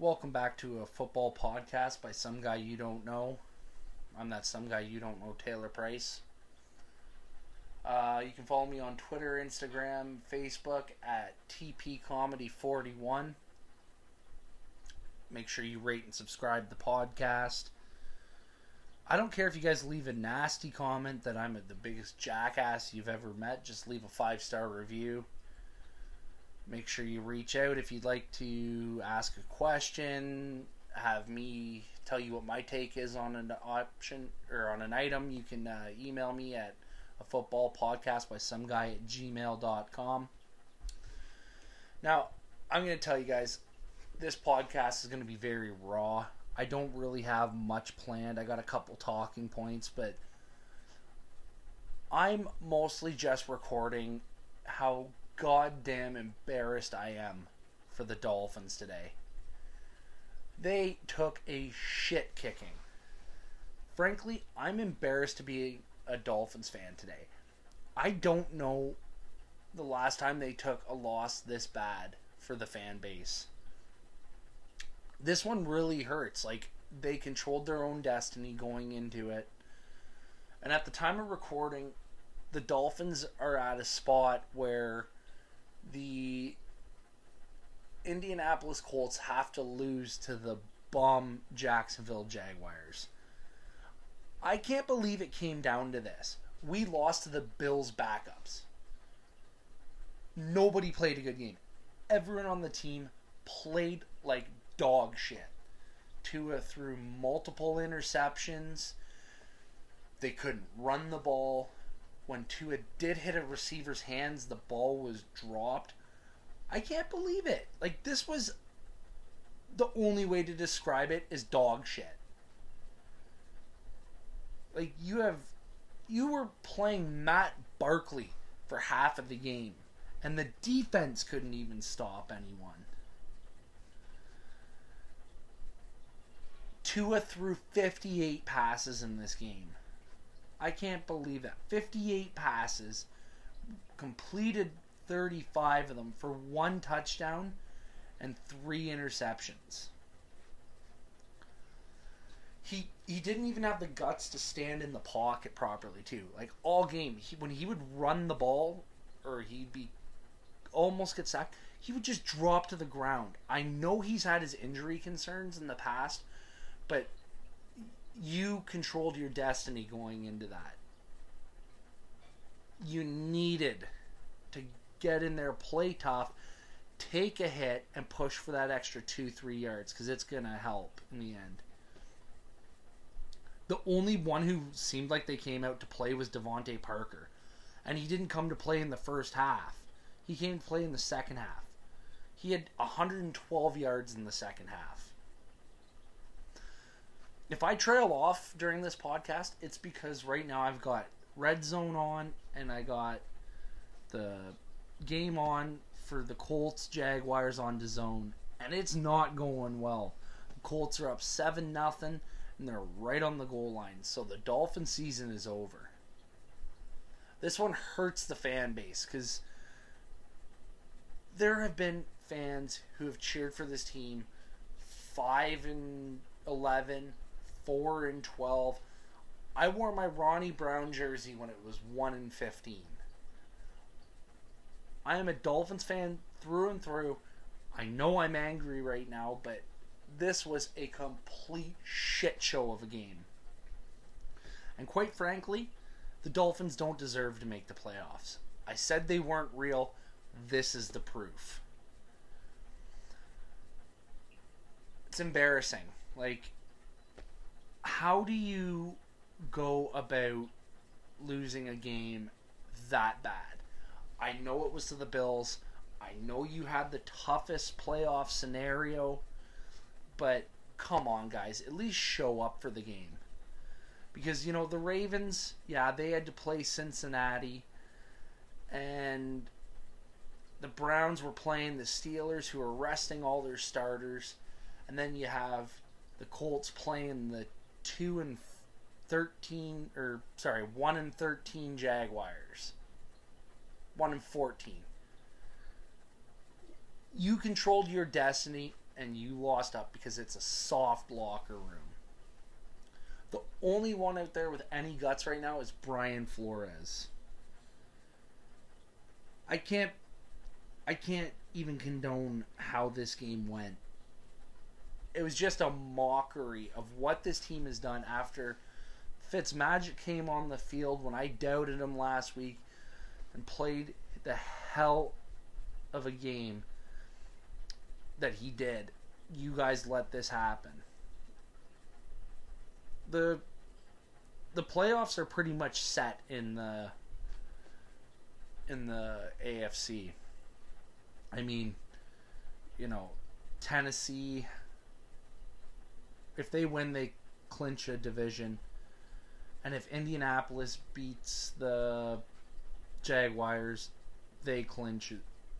Welcome back to a football podcast by some guy you don't know. I'm that some guy you don't know, Taylor Price. Uh, you can follow me on Twitter, Instagram, Facebook at TPComedy41. Make sure you rate and subscribe the podcast. I don't care if you guys leave a nasty comment that I'm the biggest jackass you've ever met. Just leave a five star review. Make sure you reach out if you'd like to ask a question, have me tell you what my take is on an option or on an item. You can uh, email me at a football podcast by some guy at gmail.com. Now, I'm going to tell you guys this podcast is going to be very raw. I don't really have much planned. I got a couple talking points, but I'm mostly just recording how goddamn embarrassed I am for the Dolphins today. They took a shit kicking. Frankly, I'm embarrassed to be a Dolphins fan today. I don't know the last time they took a loss this bad for the fan base. This one really hurts. Like, they controlled their own destiny going into it. And at the time of recording, the Dolphins are at a spot where the Indianapolis Colts have to lose to the bum Jacksonville Jaguars. I can't believe it came down to this. We lost to the Bills backups. Nobody played a good game. Everyone on the team played like dog shit. Tua threw multiple interceptions. They couldn't run the ball when Tua did hit a receiver's hands, the ball was dropped. I can't believe it. Like this was the only way to describe it is dog shit. Like you have you were playing Matt Barkley for half of the game and the defense couldn't even stop anyone. Tua threw 58 passes in this game. I can't believe that. 58 passes, completed 35 of them for one touchdown and three interceptions. He he didn't even have the guts to stand in the pocket properly too. Like all game, he, when he would run the ball or he'd be almost get sacked, he would just drop to the ground. I know he's had his injury concerns in the past, but you controlled your destiny going into that. You needed to get in there, play tough, take a hit, and push for that extra two, three yards because it's going to help in the end. The only one who seemed like they came out to play was DeVante Parker. And he didn't come to play in the first half. He came to play in the second half. He had 112 yards in the second half if I trail off during this podcast, it's because right now I've got Red Zone on and I got the game on for the Colts Jaguars on to zone, and it's not going well. The Colts are up seven nothing, and they're right on the goal line. So the Dolphin season is over. This one hurts the fan base because there have been fans who have cheered for this team five and eleven, four and twelve. I wore my Ronnie Brown jersey when it was one and fifteen. I am a Dolphins fan through and through. I know I'm angry right now, but this was a complete shit show of a game. And quite frankly, the Dolphins don't deserve to make the playoffs. I said they weren't real. This is the proof. It's embarrassing. Like, how do you go about losing a game that bad? I know it was to the Bills. I know you had the toughest playoff scenario, but come on, guys, at least show up for the game. Because, you know, the Ravens, yeah, they had to play Cincinnati, and the Browns were playing the Steelers, who are resting all their starters, and then you have the Colts playing the two and thirteen, or sorry, one and thirteen Jaguars. One and fourteen. You controlled your destiny, and you lost up because it's a soft locker room. The only one out there with any guts right now is Brian Flores. I can't I can't even condone how this game went. It was just a mockery of what this team has done after Fitzmagic came on the field when I doubted him last week and played the hell of a game that he did. You guys let this happen. The the playoffs are pretty much set in the in the AFC. I mean, you know, Tennessee if they win they clinch a division and if Indianapolis beats the Jaguars, they clinch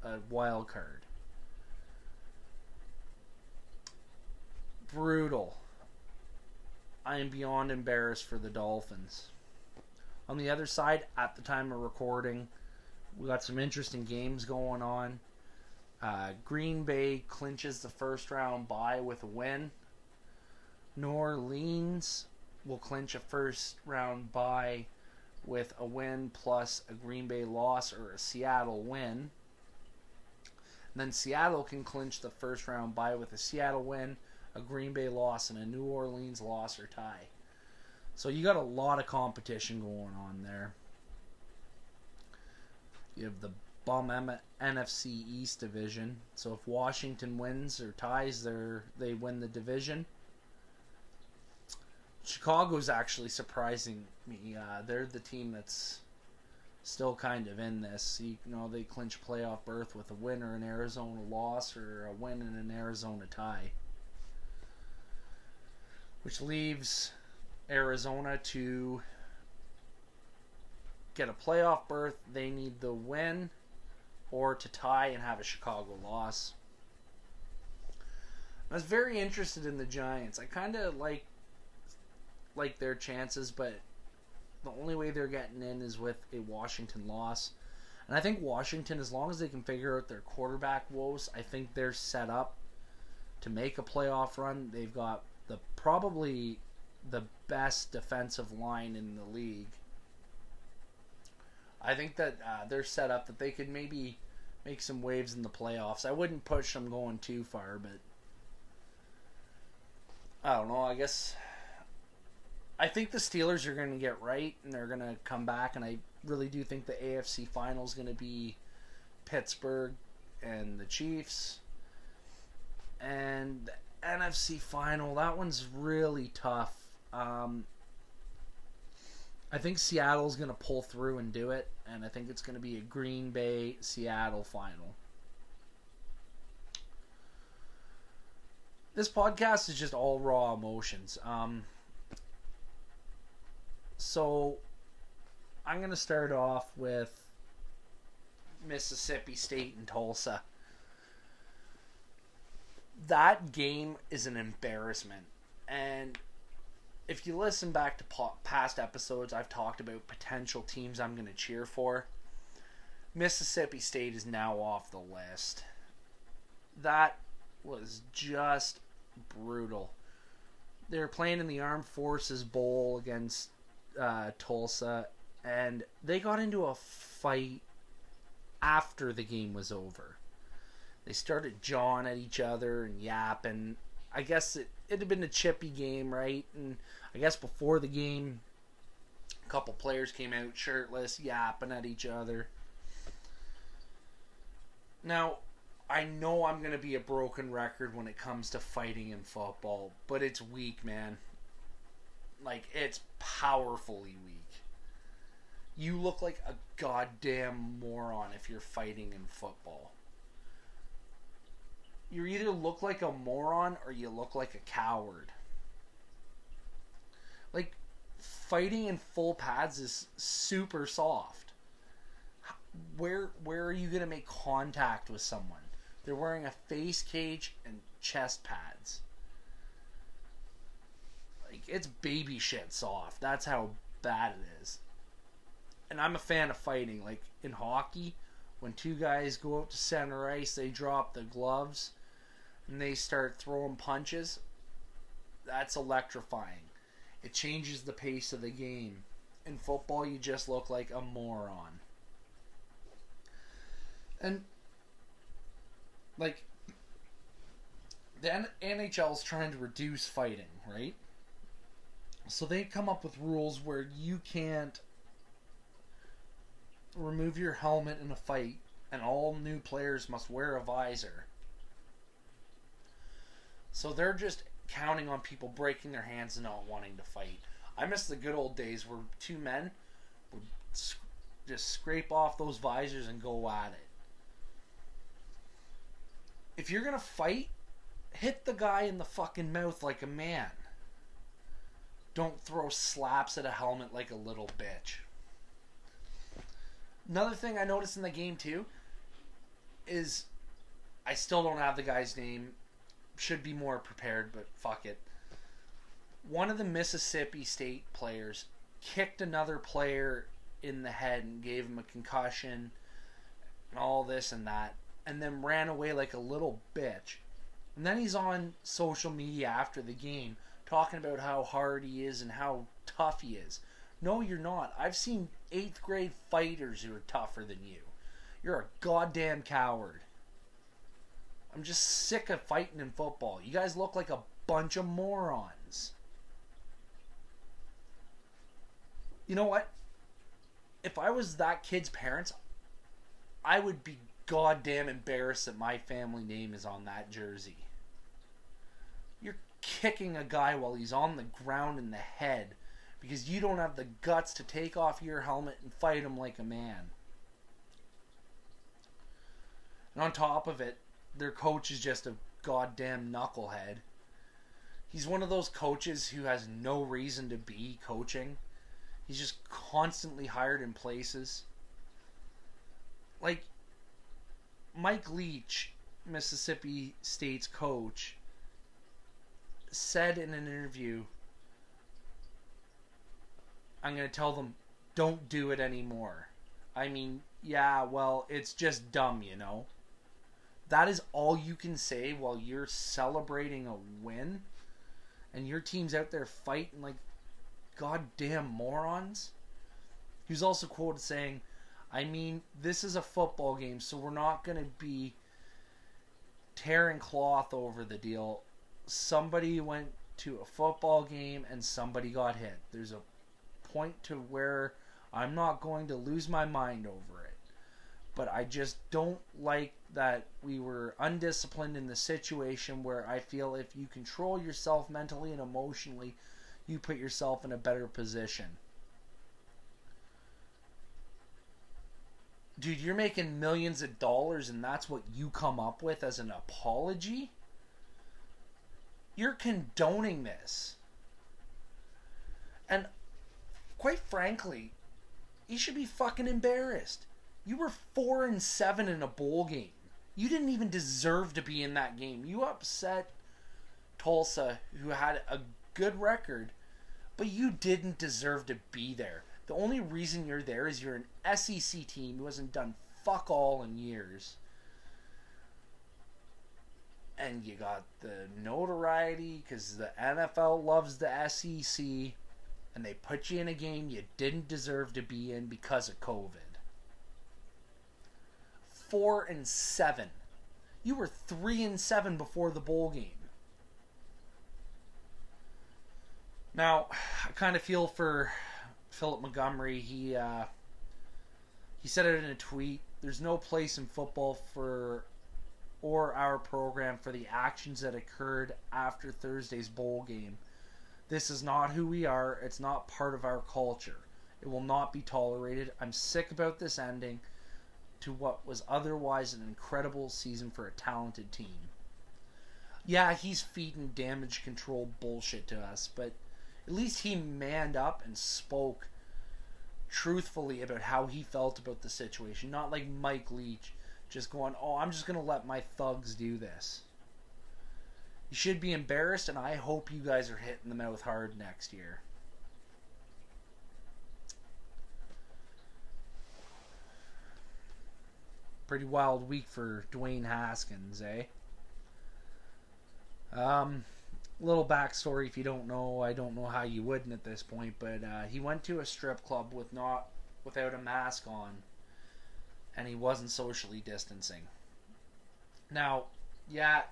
a wild card. Brutal. I am beyond embarrassed for the Dolphins. On the other side, at the time of recording, we got some interesting games going on. Uh, Green Bay clinches the first round bye with a win. New Orleans will clinch a first round bye with a win plus a Green Bay loss or a Seattle win. And then Seattle can clinch the first round bye with a Seattle win, a Green Bay loss, and a New Orleans loss or tie. So you got a lot of competition going on there. You have the bum NFC East division. So if Washington wins or ties, they they win the division. Chicago's actually surprising me. Uh, they're the team that's still kind of in this. You know, they clinch playoff berth with a win or an Arizona loss or a win and an Arizona tie. Which leaves Arizona to get a playoff berth. They need the win or to tie and have a Chicago loss. I was very interested in the Giants. I kind of like like their chances, but the only way they're getting in is with a Washington loss. And I think Washington, as long as they can figure out their quarterback woes, I think they're set up to make a playoff run. They've got the probably the best defensive line in the league. I think that uh, they're set up that they could maybe make some waves in the playoffs. I wouldn't push them going too far, but I don't know. I guess I think the Steelers are going to get right and they're going to come back, and I really do think the AFC final is going to be Pittsburgh and the Chiefs. And the NFC final, that one's really tough. Um, I think Seattle's going to pull through and do it, and I think it's going to be a Green Bay Seattle final. This podcast is just all raw emotions. Um, so I'm going to start off with Mississippi State and Tulsa. That game is an embarrassment. And if you listen back to past episodes, I've talked about potential teams I'm going to cheer for. Mississippi State is now off the list. That was just brutal. They were playing in the Armed Forces Bowl against uh, Tulsa, and they got into a fight after the game was over. They started jawing at each other and yapping. I guess it, it had been a chippy game, right? And I guess before the game, a couple players came out shirtless, yapping at each other. Now, I know I'm going to be a broken record when it comes to fighting in football, but it's weak, man. Like it's powerfully weak. You look like a goddamn moron if you're fighting in football. You either look like a moron or you look like a coward. Like fighting in full pads is super soft. Where where are you going to make contact with someone? They're wearing a face cage and chest pads it's baby shit soft. That's how bad it is. And I'm a fan of fighting. Like in hockey, when two guys go out to center ice, they drop the gloves and they start throwing punches, that's electrifying. It changes the pace of the game. In football, you just look like a moron. And, like, the NHL is trying to reduce fighting, right? So they come up with rules where you can't remove your helmet in a fight, and all new players must wear a visor. So they're just counting on people breaking their hands and not wanting to fight. I miss the good old days where two men would just scrape off those visors and go at it. If you're gonna fight, hit the guy in the fucking mouth like a man. Don't throw slaps at a helmet like a little bitch. Another thing I noticed in the game too is I still don't have the guy's name. Should be more prepared, but fuck it. One of the Mississippi State players kicked another player in the head and gave him a concussion and all this and that, and then ran away like a little bitch. And then he's on social media after the game talking about how hard he is and how tough he is. No, you're not. I've seen eighth grade fighters who are tougher than you. You're a goddamn coward. I'm just sick of fighting in football. You guys look like a bunch of morons. You know what? If I was that kid's parents, I would be goddamn embarrassed that my family name is on that jersey kicking a guy while he's on the ground in the head because you don't have the guts to take off your helmet and fight him like a man. And on top of it, their coach is just a goddamn knucklehead. He's one of those coaches who has no reason to be coaching. He's just constantly hired in places. Like Mike Leach, Mississippi State's coach, said in an interview, I'm going to tell them, don't do it anymore. I mean, yeah, well, it's just dumb, you know? That is all you can say while you're celebrating a win and your team's out there fighting like goddamn morons. He was also quoted saying, I mean, this is a football game, so we're not going to be tearing cloth over the deal somebody went to a football game and somebody got hit. There's a point to where I'm not going to lose my mind over it. But I just don't like that we were undisciplined in the situation where I feel if you control yourself mentally and emotionally, you put yourself in a better position. Dude, you're making millions of dollars and that's what you come up with as an apology? You're condoning this. And quite frankly, you should be fucking embarrassed. You were 4 and 7 in a bowl game. You didn't even deserve to be in that game. You upset Tulsa, who had a good record, but you didn't deserve to be there. The only reason you're there is you're an SEC team who hasn't done fuck all in years and you got the notoriety because the NFL loves the SEC, and they put you in a game you didn't deserve to be in because of COVID. Four and seven. You were three and seven before the bowl game. Now, I kind of feel for Philip Montgomery. He uh, he said it in a tweet. There's no place in football for or our program for the actions that occurred after Thursday's bowl game. This is not who we are. It's not part of our culture. It will not be tolerated. I'm sick about this ending to what was otherwise an incredible season for a talented team. Yeah, he's feeding damage control bullshit to us, but at least he manned up and spoke truthfully about how he felt about the situation, not like Mike Leach just going, oh, I'm just going to let my thugs do this. You should be embarrassed, and I hope you guys are hitting the mouth hard next year. Pretty wild week for Dwayne Haskins, eh? Um, little backstory if you don't know. I don't know how you wouldn't at this point, but uh, he went to a strip club with not without a mask on, and he wasn't socially distancing. Now, yeah,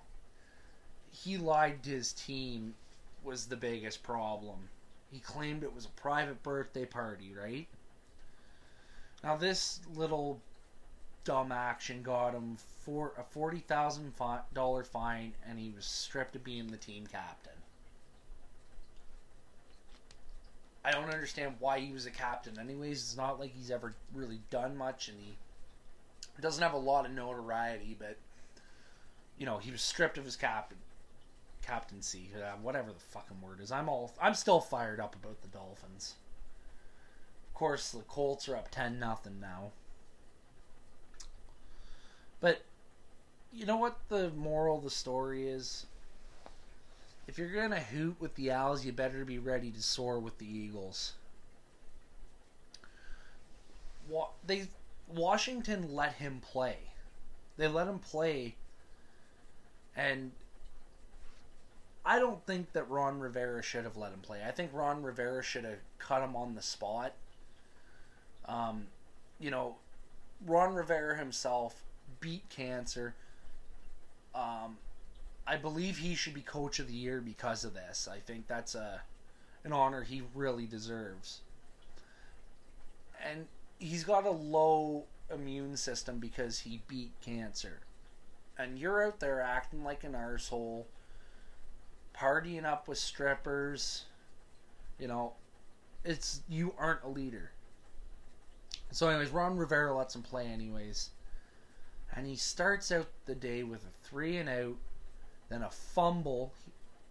he lied to his team was the biggest problem. He claimed it was a private birthday party, right? Now this little dumb action got him for a forty thousand dollar fine, and he was stripped of being the team captain. I don't understand why he was a captain. Anyways, it's not like he's ever really done much, and he doesn't have a lot of notoriety. But you know, he was stripped of his captain captaincy, uh, whatever the fucking word is. I'm all I'm still fired up about the Dolphins. Of course, the Colts are up ten nothing now. But you know what the moral of the story is? If you're gonna hoot with the Owls, you better be ready to soar with the Eagles. What They Washington let him play. They let him play, and I don't think that Ron Rivera should have let him play. I think Ron Rivera should have cut him on the spot. Um, you know, Ron Rivera himself beat cancer. Um, I believe he should be coach of the year because of this. I think that's a an honor he really deserves. And he's got a low immune system because he beat cancer. And you're out there acting like an arsehole partying up with strippers. You know, it's you aren't a leader. So, anyways, Ron Rivera lets him play anyways, and he starts out the day with a three and out, then a fumble,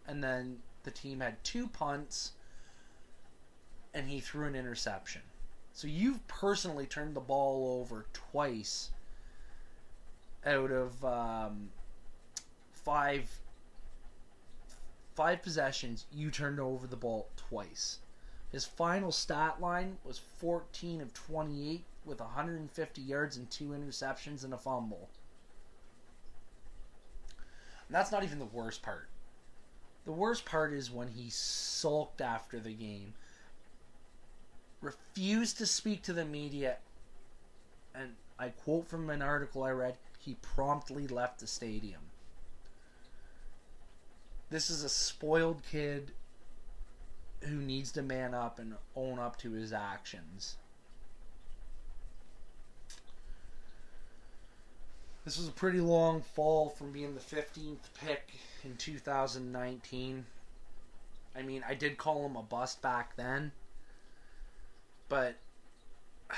and then the team had two punts, and he threw an interception. So you've personally turned the ball over twice out of um, five five possessions, you turned over the ball twice. His final stat line was 14 of 28 with 150 yards and two interceptions and a fumble. And that's not even the worst part. The worst part is when he sulked after the game, refused to speak to the media, and I quote from an article I read, he promptly left the stadium. This is a spoiled kid who needs to man up and own up to his actions. This was a pretty long fall from being the 15th pick in 2019. I mean, I did call him a bust back then, but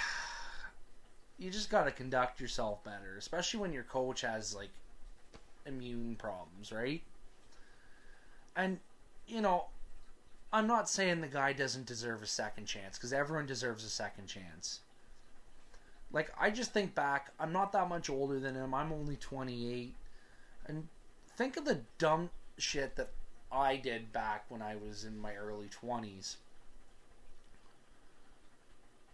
you just got to conduct yourself better, especially when your coach has like immune problems, right? And, you know, I'm not saying the guy doesn't deserve a second chance because everyone deserves a second chance. Like, I just think back, I'm not that much older than him, I'm only 28. And think of the dumb shit that I did back when I was in my early 20s.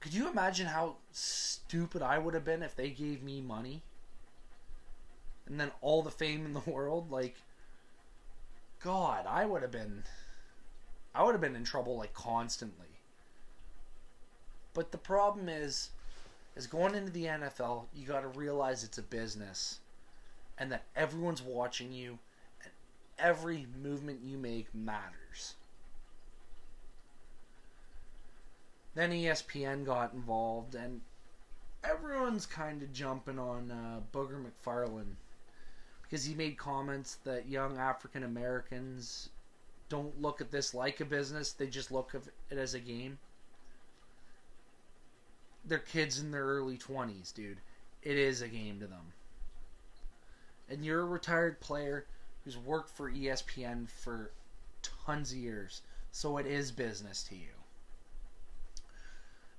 Could you imagine how stupid I would have been if they gave me money? And then all the fame in the world? Like, God, I would have been I would have been in trouble like constantly. But the problem is is going into the NFL, you got to realize it's a business and that everyone's watching you and every movement you make matters. Then ESPN got involved and everyone's kind of jumping on uh, Booger McFarland because he made comments that young African Americans don't look at this like a business, they just look at it as a game. They're kids in their early 20s, dude. It is a game to them. And you're a retired player who's worked for ESPN for tons of years, so it is business to you.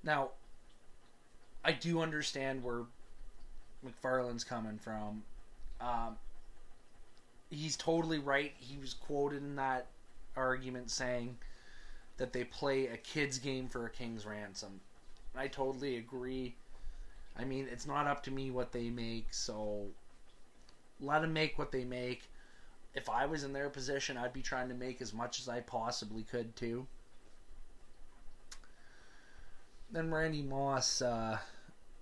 Now, I do understand where McFarland's coming from. Um, he's totally right. He was quoted in that argument saying that they play a kid's game for a king's ransom. I totally agree. I mean, it's not up to me what they make, so let them make what they make. if I was in their position, I'd be trying to make as much as I possibly could too. Then Randy Moss, uh,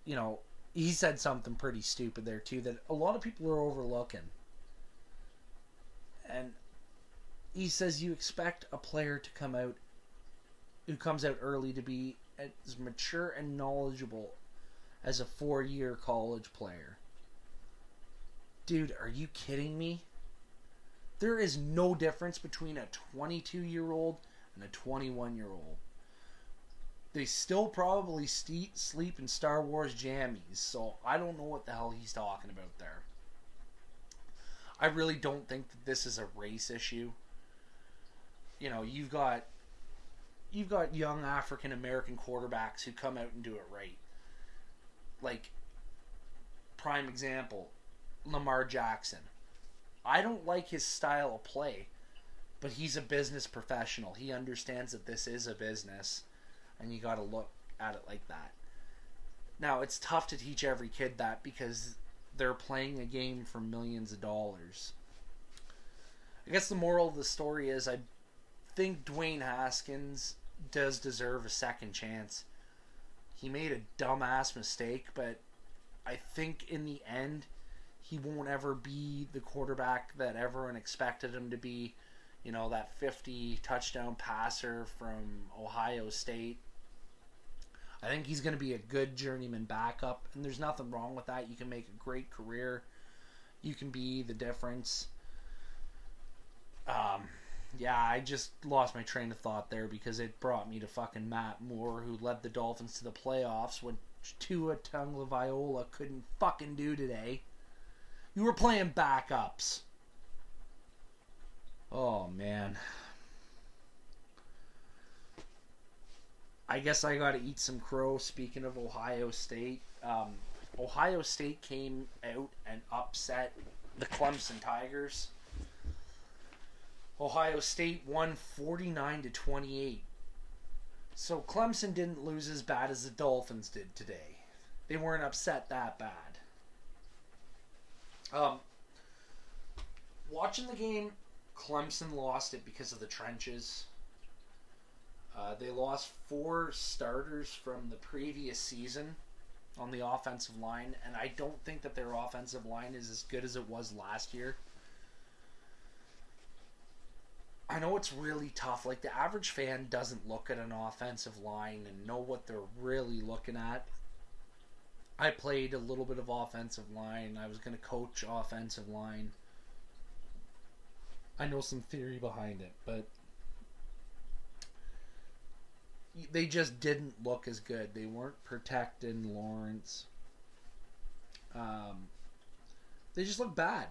you know, he said something pretty stupid there too that a lot of people are overlooking. And he says you expect a player to come out who comes out early to be as mature and knowledgeable as a four year college player. Dude, are you kidding me? There is no difference between a 22 year old and a 21 year old. They still probably sleep in Star Wars jammies, so I don't know what the hell he's talking about there. I really don't think that this is a race issue. You know, you've got you've got young African American quarterbacks who come out and do it right. Like prime example, Lamar Jackson. I don't like his style of play, but he's a business professional. He understands that this is a business and you got to look at it like that. Now, it's tough to teach every kid that because they're playing a game for millions of dollars. I guess the moral of the story is I think Dwayne Haskins does deserve a second chance. He made a dumbass mistake, but I think in the end, he won't ever be the quarterback that everyone expected him to be. You know, that 50 touchdown passer from Ohio State. I think he's going to be a good journeyman backup, and there's nothing wrong with that. You can make a great career, you can be the difference. Um, yeah, I just lost my train of thought there because it brought me to fucking Matt Moore, who led the Dolphins to the playoffs when Tua Tagovailoa couldn't fucking do today. You were playing backups. Oh man. I guess I got to eat some crow. Speaking of Ohio State, um, Ohio State came out and upset the Clemson Tigers. Ohio State won 49 to 28. So Clemson didn't lose as bad as the Dolphins did today. They weren't upset that bad. Um, watching the game, Clemson lost it because of the trenches. Uh, they lost four starters from the previous season on the offensive line, and I don't think that their offensive line is as good as it was last year. I know it's really tough. Like the average fan doesn't look at an offensive line and know what they're really looking at. I played a little bit of offensive line. I was going to coach offensive line. I know some theory behind it, but they just didn't look as good. They weren't protecting Lawrence. Um, they just looked bad.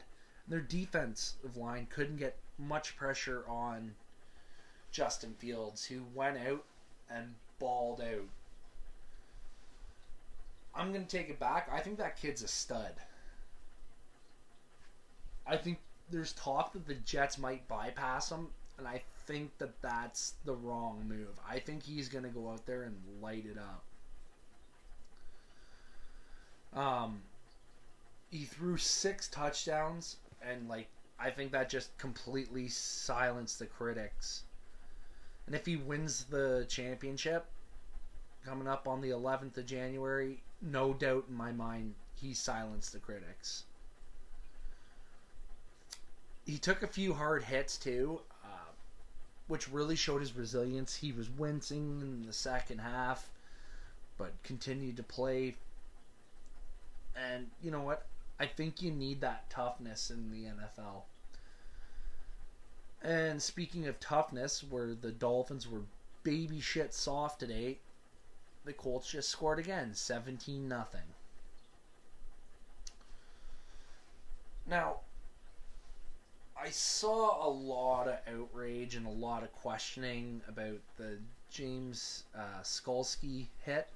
Their defensive line couldn't get much pressure on Justin Fields, who went out and balled out. I'm going to take it back. I think that kid's a stud. I think there's talk that the Jets might bypass him, and I think that that's the wrong move. I think he's going to go out there and light it up. Um, he threw six touchdowns, and like I think that just completely silenced the critics. And if he wins the championship coming up on the 11th of January, no doubt in my mind he silenced the critics. He took a few hard hits too, which really showed his resilience. He was wincing in the second half, but continued to play. And you know what? I think you need that toughness in the NFL. And speaking of toughness, where the Dolphins were baby shit soft today, the Colts just scored again, 17 nothing. Now, I saw a lot of outrage and a lot of questioning about the James uh, hit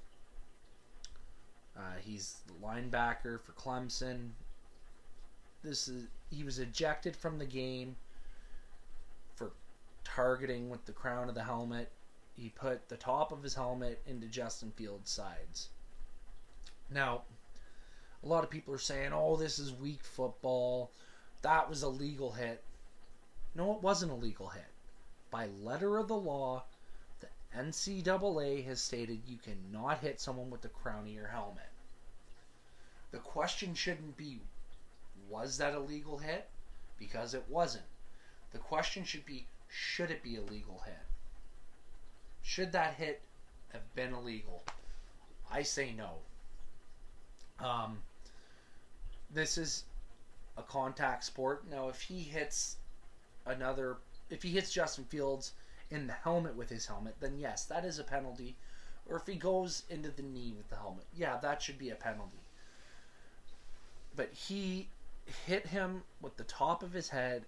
uh, he's the linebacker for Clemson. This is he was ejected from the game for targeting with the crown of the helmet. He put the top of his helmet into Justin Fields' sides. Now, a lot of people are saying, "Oh, this is weak football. That was a legal hit." No, it wasn't a legal hit. By letter of the law, the NCAA has stated you cannot hit someone with the crown of your helmet. The question shouldn't be, was that a legal hit? Because it wasn't. The question should be, should it be a legal hit? Should that hit have been illegal? I say no. Um, this is a contact sport. Now, if he hits another, if he hits Justin Fields in the helmet with his helmet, then yes, that is a penalty. Or if he goes into the knee with the helmet, yeah, that should be a penalty. But he hit him with the top of his head,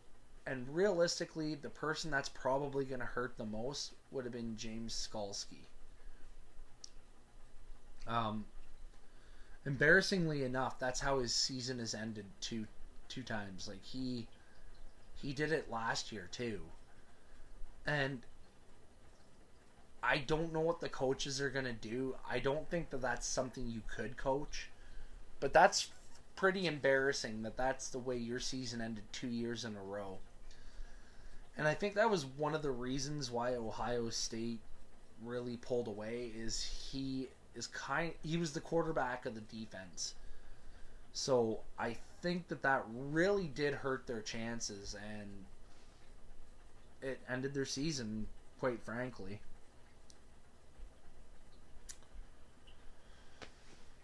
and realistically, the person that's probably going to hurt the most would have been James Skalski. Um, embarrassingly enough, that's how his season has ended two two times. Like he he did it last year too. And I don't know what the coaches are going to do. I don't think that that's something you could coach. But that's pretty embarrassing that that's the way your season ended 2 years in a row. And I think that was one of the reasons why Ohio State really pulled away is he is kind he was the quarterback of the defense. So I think that that really did hurt their chances and it ended their season quite frankly.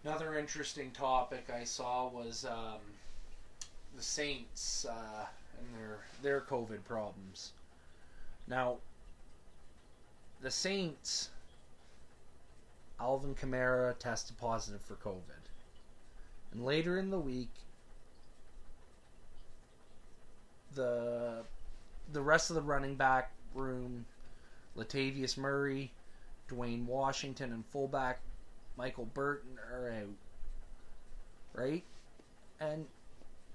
Another interesting topic I saw was um, the Saints uh, and their their COVID problems. Now, the Saints Alvin Kamara tested positive for COVID. And later in the week, the the rest of the running back room, Latavius Murray, Dwayne Washington, and fullback Michael Burton are out. Right? And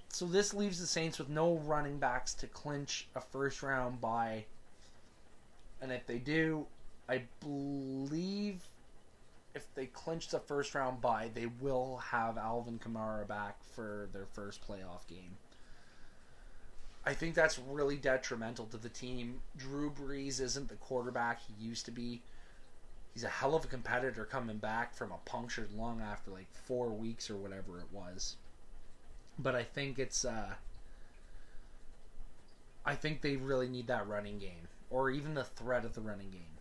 so this leaves the Saints with no running backs to clinch a first round bye. And if they do, I believe if they clinch the first round bye, they will have Alvin Kamara back for their first playoff game. I think that's really detrimental to the team. Drew Brees isn't the quarterback he used to be. He's a hell of a competitor coming back from a punctured lung after like four weeks or whatever it was. But I think it's uh I think they really need that running game. Or even the threat of the running game.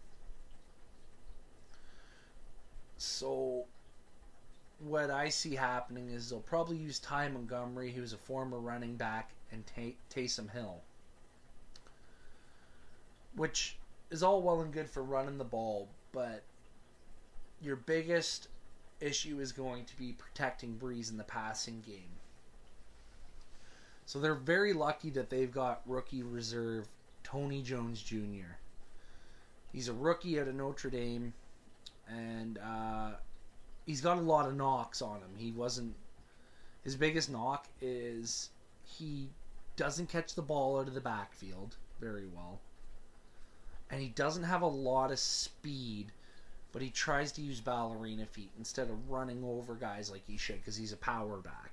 So, what I see happening is they'll probably use Ty Montgomery, who's a former running back, and Tay- Taysom Hill. Which is all well and good for running the ball, but your biggest issue is going to be protecting Brees in the passing game. So they're very lucky that they've got rookie reserve Tony Jones Jr. He's a rookie out of Notre Dame and uh, he's got a lot of knocks on him. He wasn't his biggest knock is he doesn't catch the ball out of the backfield very well, and he doesn't have a lot of speed. But he tries to use ballerina feet instead of running over guys like he should because he's a power back.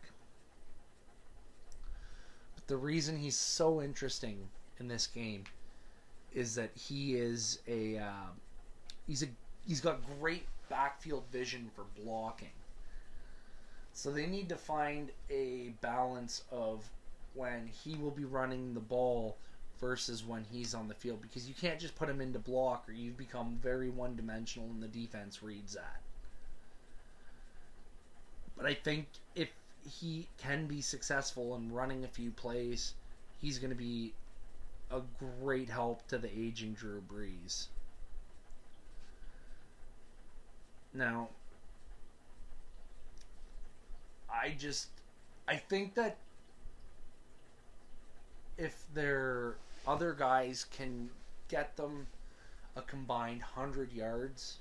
But the reason he's so interesting in this game is that he is a uh, he's a he's got great backfield vision for blocking. So they need to find a balance of when he will be running the ball versus when he's on the field because you can't just put him into block or you've become very one dimensional and the defense reads that. But I think if he can be successful in running a few plays, he's going to be a great help to the aging Drew Brees. Now, I just I think that if their other guys can get them a combined 100 yards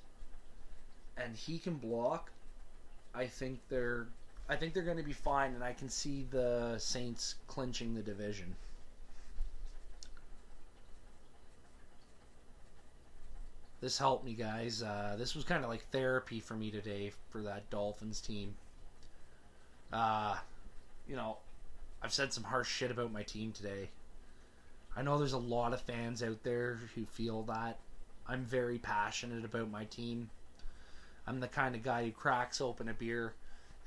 and he can block, I think they're I think they're going to be fine and I can see the Saints clinching the division. This helped me, guys. Uh, this was kind of like therapy for me today for that Dolphins team. Uh, you know, I've said some harsh shit about my team today. I know there's a lot of fans out there who feel that. I'm very passionate about my team. I'm the kind of guy who cracks open a beer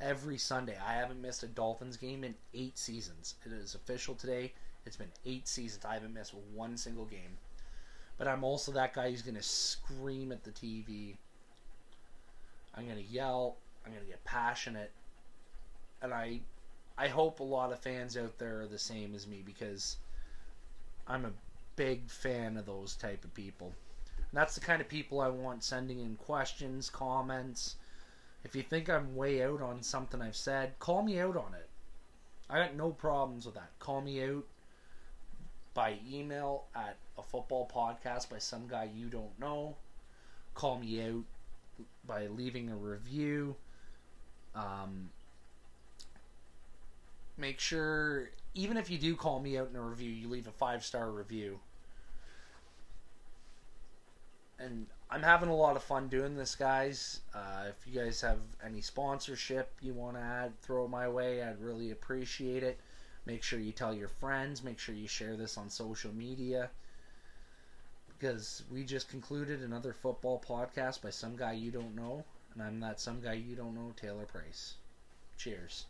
every Sunday. I haven't missed a Dolphins game in eight seasons. It is official today. It's been eight seasons. I haven't missed one single game. But I'm also that guy who's going to scream at the TV. I'm going to yell. I'm going to get passionate. And I I hope a lot of fans out there are the same as me because I'm a big fan of those type of people. And that's the kind of people I want sending in questions, comments. If you think I'm way out on something I've said, call me out on it. I got no problems with that. Call me out by email at a football podcast by some guy you don't know. Call me out by leaving a review. Um, make sure, even if you do call me out in a review, you leave a five star review. And I'm having a lot of fun doing this, guys. Uh, if you guys have any sponsorship you want to add, throw my way. I'd really appreciate it. Make sure you tell your friends. Make sure you share this on social media. Because we just concluded another football podcast by some guy you don't know. And I'm that some guy you don't know, Taylor Price. Cheers.